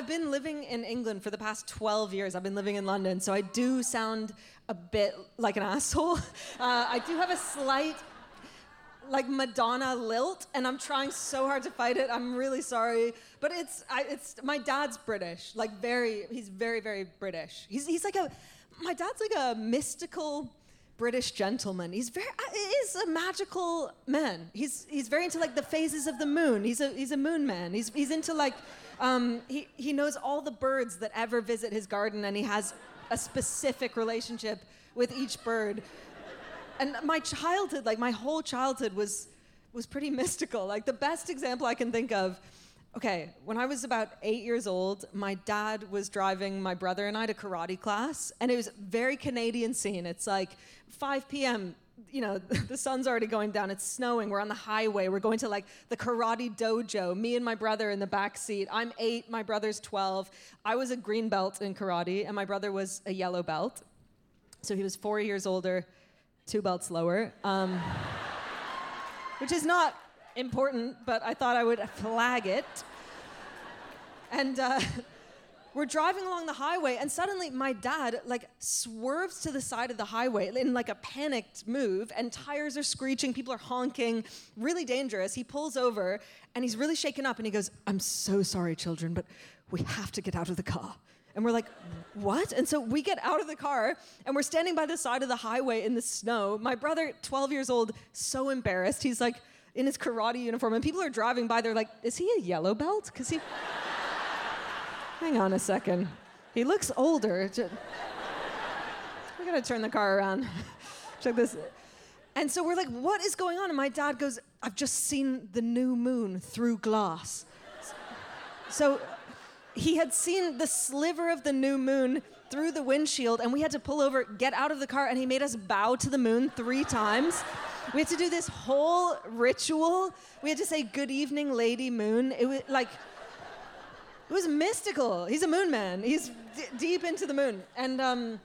I've been living in England for the past 12 years. I've been living in London, so I do sound a bit like an asshole. Uh, I do have a slight, like Madonna lilt, and I'm trying so hard to fight it. I'm really sorry, but it's I, it's my dad's British, like very. He's very very British. He's he's like a my dad's like a mystical. British gentleman. He's very uh, is a magical man. He's he's very into like the phases of the moon. He's a he's a moon man. He's he's into like um, he he knows all the birds that ever visit his garden, and he has a specific relationship with each bird. And my childhood, like my whole childhood, was was pretty mystical. Like the best example I can think of Okay, when I was about eight years old, my dad was driving my brother and I to karate class, and it was very Canadian scene. It's like 5 p.m., you know, the sun's already going down, it's snowing, we're on the highway, we're going to like the karate dojo, me and my brother in the back seat. I'm eight, my brother's 12. I was a green belt in karate, and my brother was a yellow belt. So he was four years older, two belts lower, um, which is not important, but I thought I would flag it. And uh, we're driving along the highway, and suddenly my dad like swerves to the side of the highway in like a panicked move, and tires are screeching, people are honking, really dangerous. He pulls over, and he's really shaken up, and he goes, "I'm so sorry, children, but we have to get out of the car." And we're like, what? And so we get out of the car and we're standing by the side of the highway in the snow. My brother, 12 years old, so embarrassed. He's like, in his karate uniform, and people are driving by. They're like, "Is he a yellow belt?" Because he. Hang on a second. He looks older. We gotta turn the car around. Check this. And so we're like, "What is going on?" And my dad goes, "I've just seen the new moon through glass." So he had seen the sliver of the new moon through the windshield, and we had to pull over, get out of the car, and he made us bow to the moon three times. We had to do this whole ritual. We had to say, Good evening, Lady Moon. It was like, it was mystical. He's a moon man, he's d- deep into the moon. And um,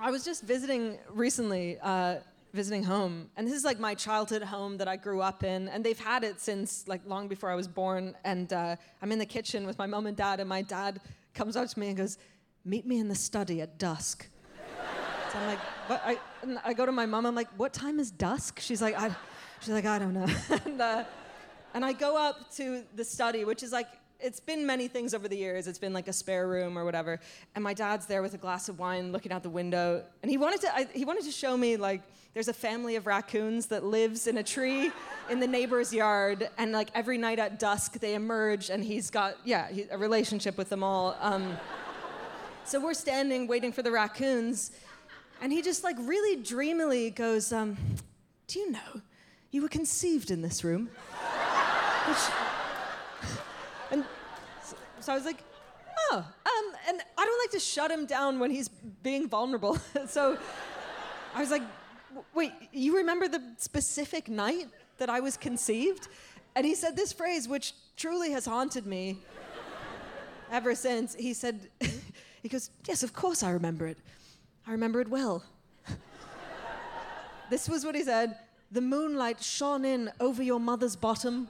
I was just visiting recently. Uh, visiting home and this is like my childhood home that i grew up in and they've had it since like long before i was born and uh, i'm in the kitchen with my mom and dad and my dad comes up to me and goes meet me in the study at dusk so I'm like, what? I, I go to my mom. I'm like, what time is dusk? She's like, I, she's like, I don't know. and, uh, and I go up to the study, which is like, it's been many things over the years. It's been like a spare room or whatever. And my dad's there with a glass of wine, looking out the window. And he wanted to, I, he wanted to show me like, there's a family of raccoons that lives in a tree in the neighbor's yard. And like every night at dusk, they emerge, and he's got, yeah, he, a relationship with them all. Um, so we're standing waiting for the raccoons and he just like really dreamily goes, um, Do you know, you were conceived in this room? Which, and so, I was like, Oh, um, and I don't like to shut him down when he's being vulnerable. so I was like, Wait, you remember the specific night that I was conceived? And he said this phrase, which truly has haunted me ever since. He said, He goes, Yes, of course I remember it. I remember it well. this was what he said The moonlight shone in over your mother's bottom.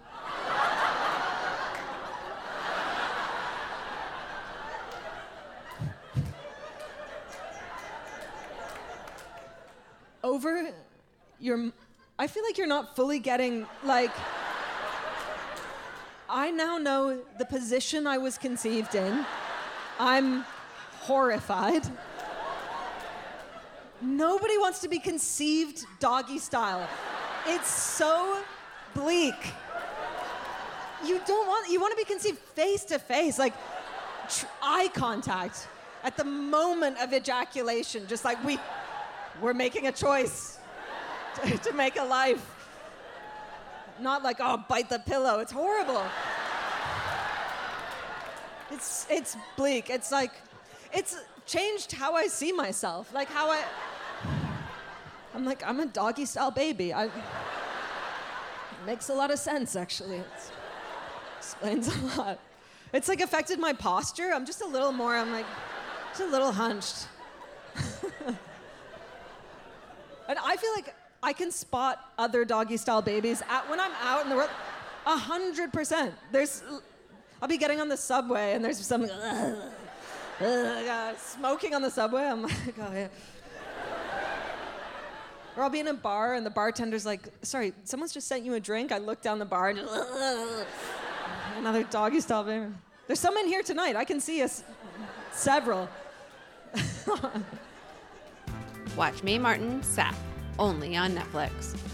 Over your. I feel like you're not fully getting, like. I now know the position I was conceived in. I'm horrified. Nobody wants to be conceived doggy style. It's so bleak. You don't want you want to be conceived face to face, like tr- eye contact at the moment of ejaculation, just like we we're making a choice to, to make a life. Not like oh bite the pillow. It's horrible. It's it's bleak. It's like it's changed how I see myself. Like how I I'm like, I'm a doggy style baby. I, it makes a lot of sense, actually. It explains a lot. It's like affected my posture. I'm just a little more, I'm like, just a little hunched. and I feel like I can spot other doggy style babies at, when I'm out in the world. A hundred percent. There's, I'll be getting on the subway and there's some uh, uh, smoking on the subway. I'm like, oh yeah. Or I'll be in a bar and the bartender's like, sorry, someone's just sent you a drink. I look down the bar and just, another doggy style baby. There's some in here tonight. I can see us several. Watch Mae Martin, Sap, only on Netflix.